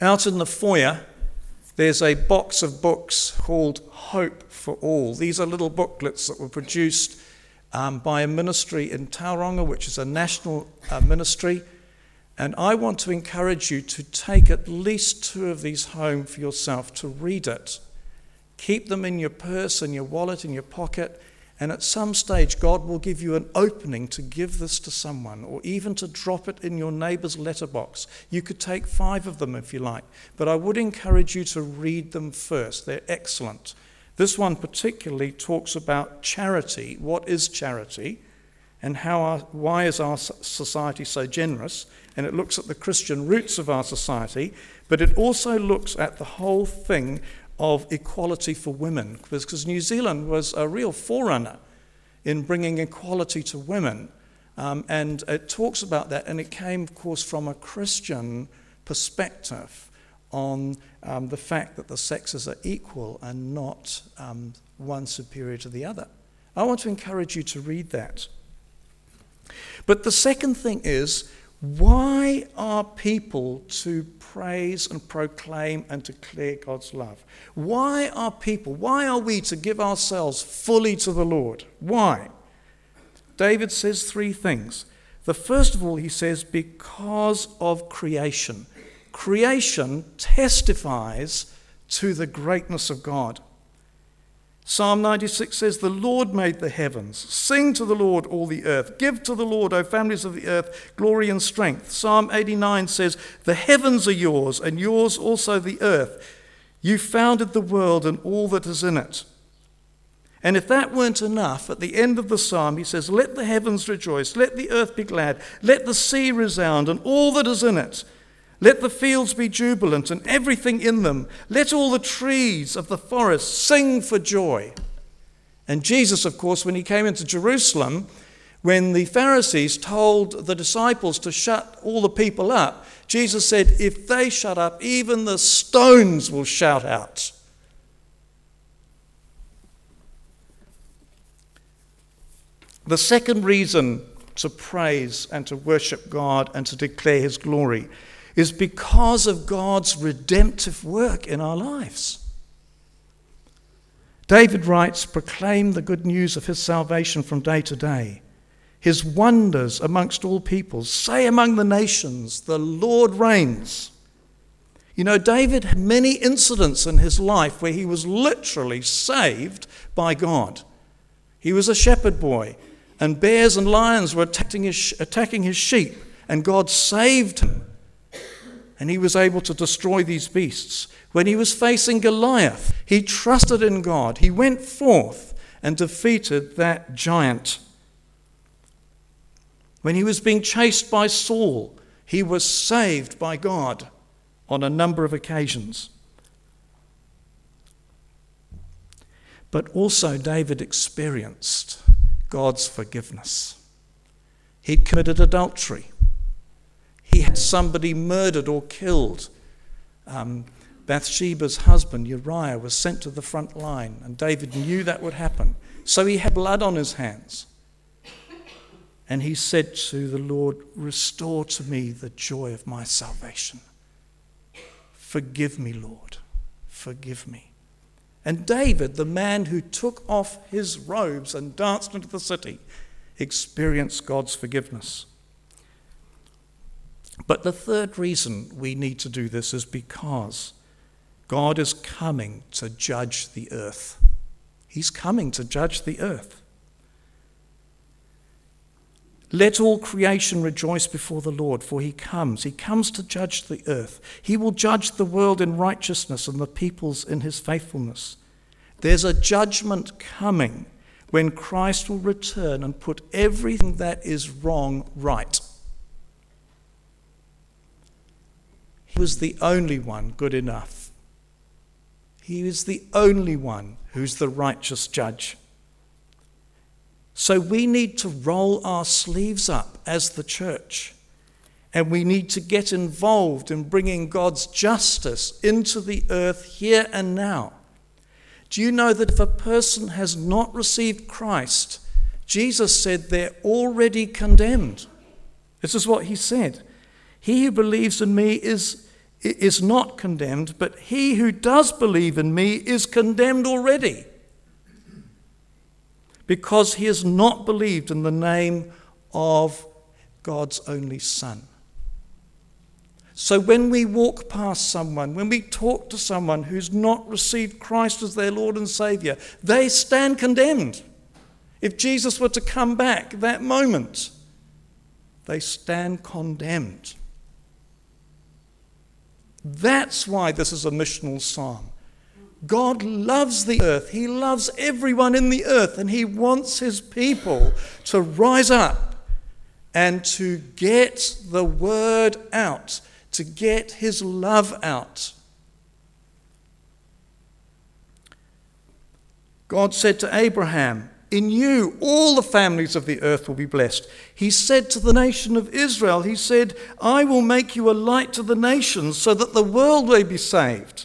Out in the foyer, there's a box of books called Hope for All. These are little booklets that were produced um, by a ministry in Tauranga, which is a national uh, ministry. And I want to encourage you to take at least two of these home for yourself to read it. Keep them in your purse, in your wallet, in your pocket. And at some stage, God will give you an opening to give this to someone or even to drop it in your neighbor's letterbox. You could take five of them if you like, but I would encourage you to read them first. They're excellent. This one particularly talks about charity. What is charity? And how our, why is our society so generous? And it looks at the Christian roots of our society, but it also looks at the whole thing of equality for women, because New Zealand was a real forerunner in bringing equality to women. Um, and it talks about that, and it came, of course, from a Christian perspective on um, the fact that the sexes are equal and not um, one superior to the other. I want to encourage you to read that. But the second thing is why are people to praise and proclaim and declare God's love? Why are people, why are we to give ourselves fully to the Lord? Why? David says three things. The first of all, he says, because of creation. Creation testifies to the greatness of God. Psalm 96 says, The Lord made the heavens. Sing to the Lord, all the earth. Give to the Lord, O families of the earth, glory and strength. Psalm 89 says, The heavens are yours, and yours also the earth. You founded the world and all that is in it. And if that weren't enough, at the end of the psalm, he says, Let the heavens rejoice, let the earth be glad, let the sea resound, and all that is in it. Let the fields be jubilant and everything in them. Let all the trees of the forest sing for joy. And Jesus, of course, when he came into Jerusalem, when the Pharisees told the disciples to shut all the people up, Jesus said, If they shut up, even the stones will shout out. The second reason to praise and to worship God and to declare his glory is because of God's redemptive work in our lives. David writes, Proclaim the good news of his salvation from day to day, his wonders amongst all peoples. Say among the nations, The Lord reigns. You know, David had many incidents in his life where he was literally saved by God. He was a shepherd boy, and bears and lions were attacking his, attacking his sheep, and God saved him and he was able to destroy these beasts. When he was facing Goliath, he trusted in God. He went forth and defeated that giant. When he was being chased by Saul, he was saved by God on a number of occasions. But also, David experienced God's forgiveness. He'd committed adultery. Had somebody murdered or killed. Um, Bathsheba's husband, Uriah, was sent to the front line, and David knew that would happen. So he had blood on his hands. And he said to the Lord, Restore to me the joy of my salvation. Forgive me, Lord. Forgive me. And David, the man who took off his robes and danced into the city, experienced God's forgiveness. But the third reason we need to do this is because God is coming to judge the earth. He's coming to judge the earth. Let all creation rejoice before the Lord, for he comes. He comes to judge the earth. He will judge the world in righteousness and the peoples in his faithfulness. There's a judgment coming when Christ will return and put everything that is wrong right. Was the only one good enough. He is the only one who's the righteous judge. So we need to roll our sleeves up as the church. And we need to get involved in bringing God's justice into the earth here and now. Do you know that if a person has not received Christ, Jesus said they're already condemned? This is what he said. He who believes in me is is not condemned, but he who does believe in me is condemned already because he has not believed in the name of God's only Son. So when we walk past someone, when we talk to someone who's not received Christ as their Lord and Savior, they stand condemned. If Jesus were to come back that moment, they stand condemned. That's why this is a missional psalm. God loves the earth. He loves everyone in the earth, and He wants His people to rise up and to get the word out, to get His love out. God said to Abraham, In you all the families of the earth will be blessed. He said to the nation of Israel, He said, I will make you a light to the nations so that the world may be saved.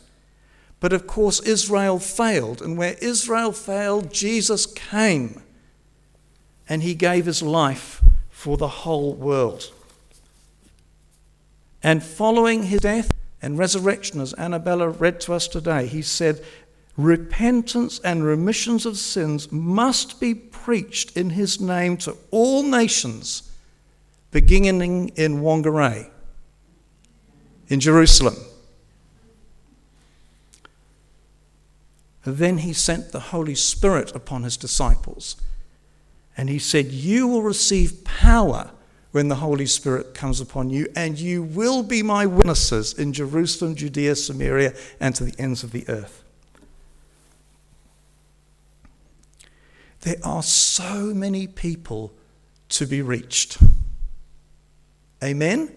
But of course, Israel failed. And where Israel failed, Jesus came. And he gave his life for the whole world. And following his death and resurrection, as Annabella read to us today, he said, Repentance and remissions of sins must be preached in his name to all nations, beginning in Whangarei, in Jerusalem. Then he sent the Holy Spirit upon his disciples. And he said, You will receive power when the Holy Spirit comes upon you, and you will be my witnesses in Jerusalem, Judea, Samaria, and to the ends of the earth. There are so many people to be reached. Amen?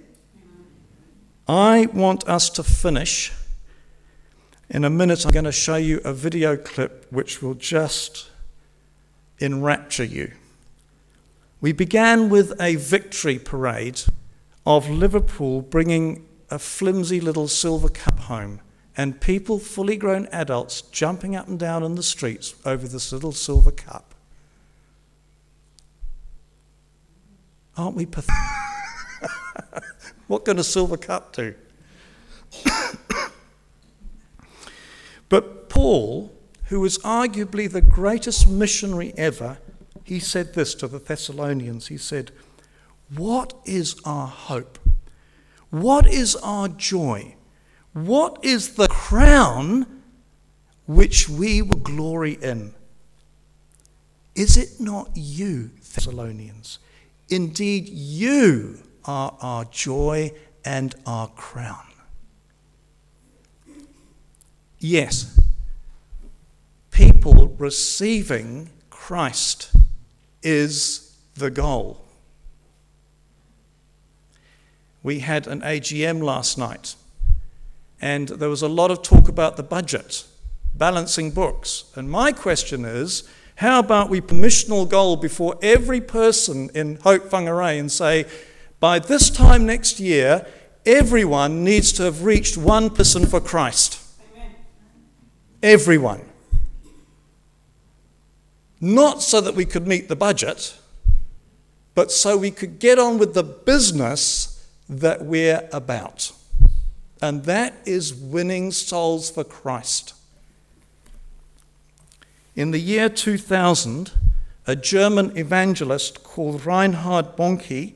I want us to finish in a minute, I'm going to show you a video clip which will just enrapture you. We began with a victory parade of Liverpool bringing a flimsy little silver cup home, and people, fully grown adults, jumping up and down in the streets over this little silver cup. Aren't we pathetic? what can a silver cup do? But Paul, who was arguably the greatest missionary ever, he said this to the Thessalonians. He said, What is our hope? What is our joy? What is the crown which we will glory in? Is it not you, Thessalonians? Indeed, you are our joy and our crown. Yes, people receiving Christ is the goal. We had an AGM last night, and there was a lot of talk about the budget, balancing books. And my question is how about we put missional goal before every person in Hope Whangarei and say, by this time next year, everyone needs to have reached one person for Christ? Everyone. Not so that we could meet the budget, but so we could get on with the business that we're about. And that is winning souls for Christ. In the year 2000, a German evangelist called Reinhard Bonnke,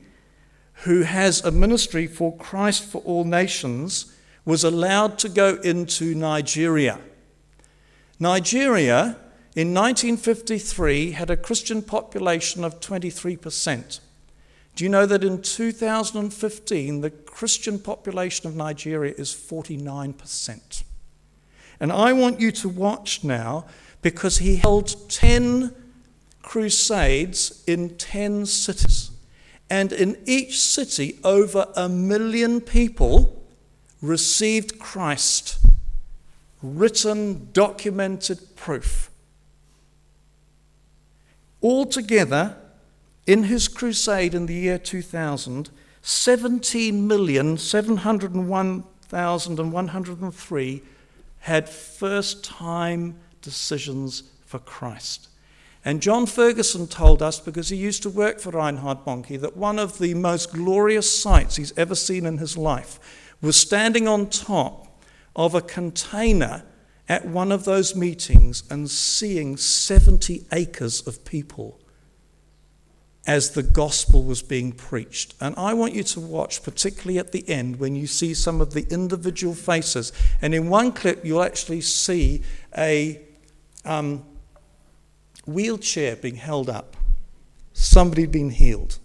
who has a ministry for Christ for all nations, was allowed to go into Nigeria. Nigeria in 1953 had a Christian population of 23%. Do you know that in 2015 the Christian population of Nigeria is 49%? And I want you to watch now because he held 10 crusades in 10 cities. And in each city, over a million people received Christ written, documented proof. Altogether, in his crusade in the year 2000, 17,701,103 had first time decisions for Christ. And John Ferguson told us, because he used to work for Reinhard Bonnke, that one of the most glorious sights he's ever seen in his life was standing on top of a container at one of those meetings and seeing 70 acres of people as the gospel was being preached. And I want you to watch, particularly at the end, when you see some of the individual faces. And in one clip, you'll actually see a um, wheelchair being held up, somebody being healed.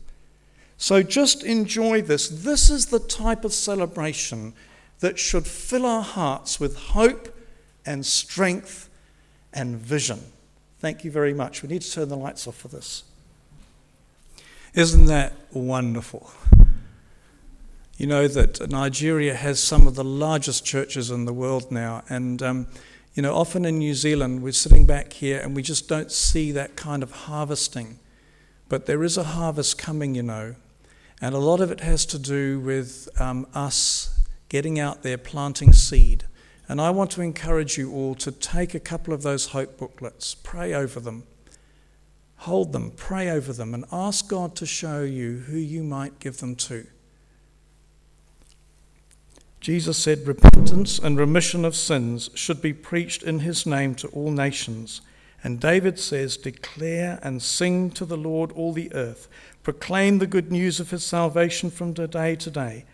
So just enjoy this. This is the type of celebration that should fill our hearts with hope and strength and vision. Thank you very much. We need to turn the lights off for this. Isn't that wonderful? You know that Nigeria has some of the largest churches in the world now, and um, you know, often in New Zealand, we're sitting back here and we just don't see that kind of harvesting. But there is a harvest coming, you know, and a lot of it has to do with um, us getting out there planting seed. And I want to encourage you all to take a couple of those hope booklets, pray over them Hold them, pray over them, and ask God to show you who you might give them to. Jesus said repentance and remission of sins should be preached in his name to all nations. And David says, Declare and sing to the Lord all the earth. Proclaim the good news of his salvation from day to day.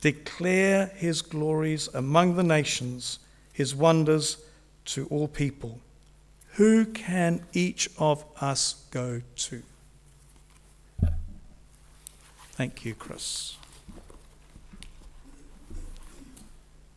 Declare his glories among the nations, his wonders to all people. Who can each of us go to? Thank you, Chris.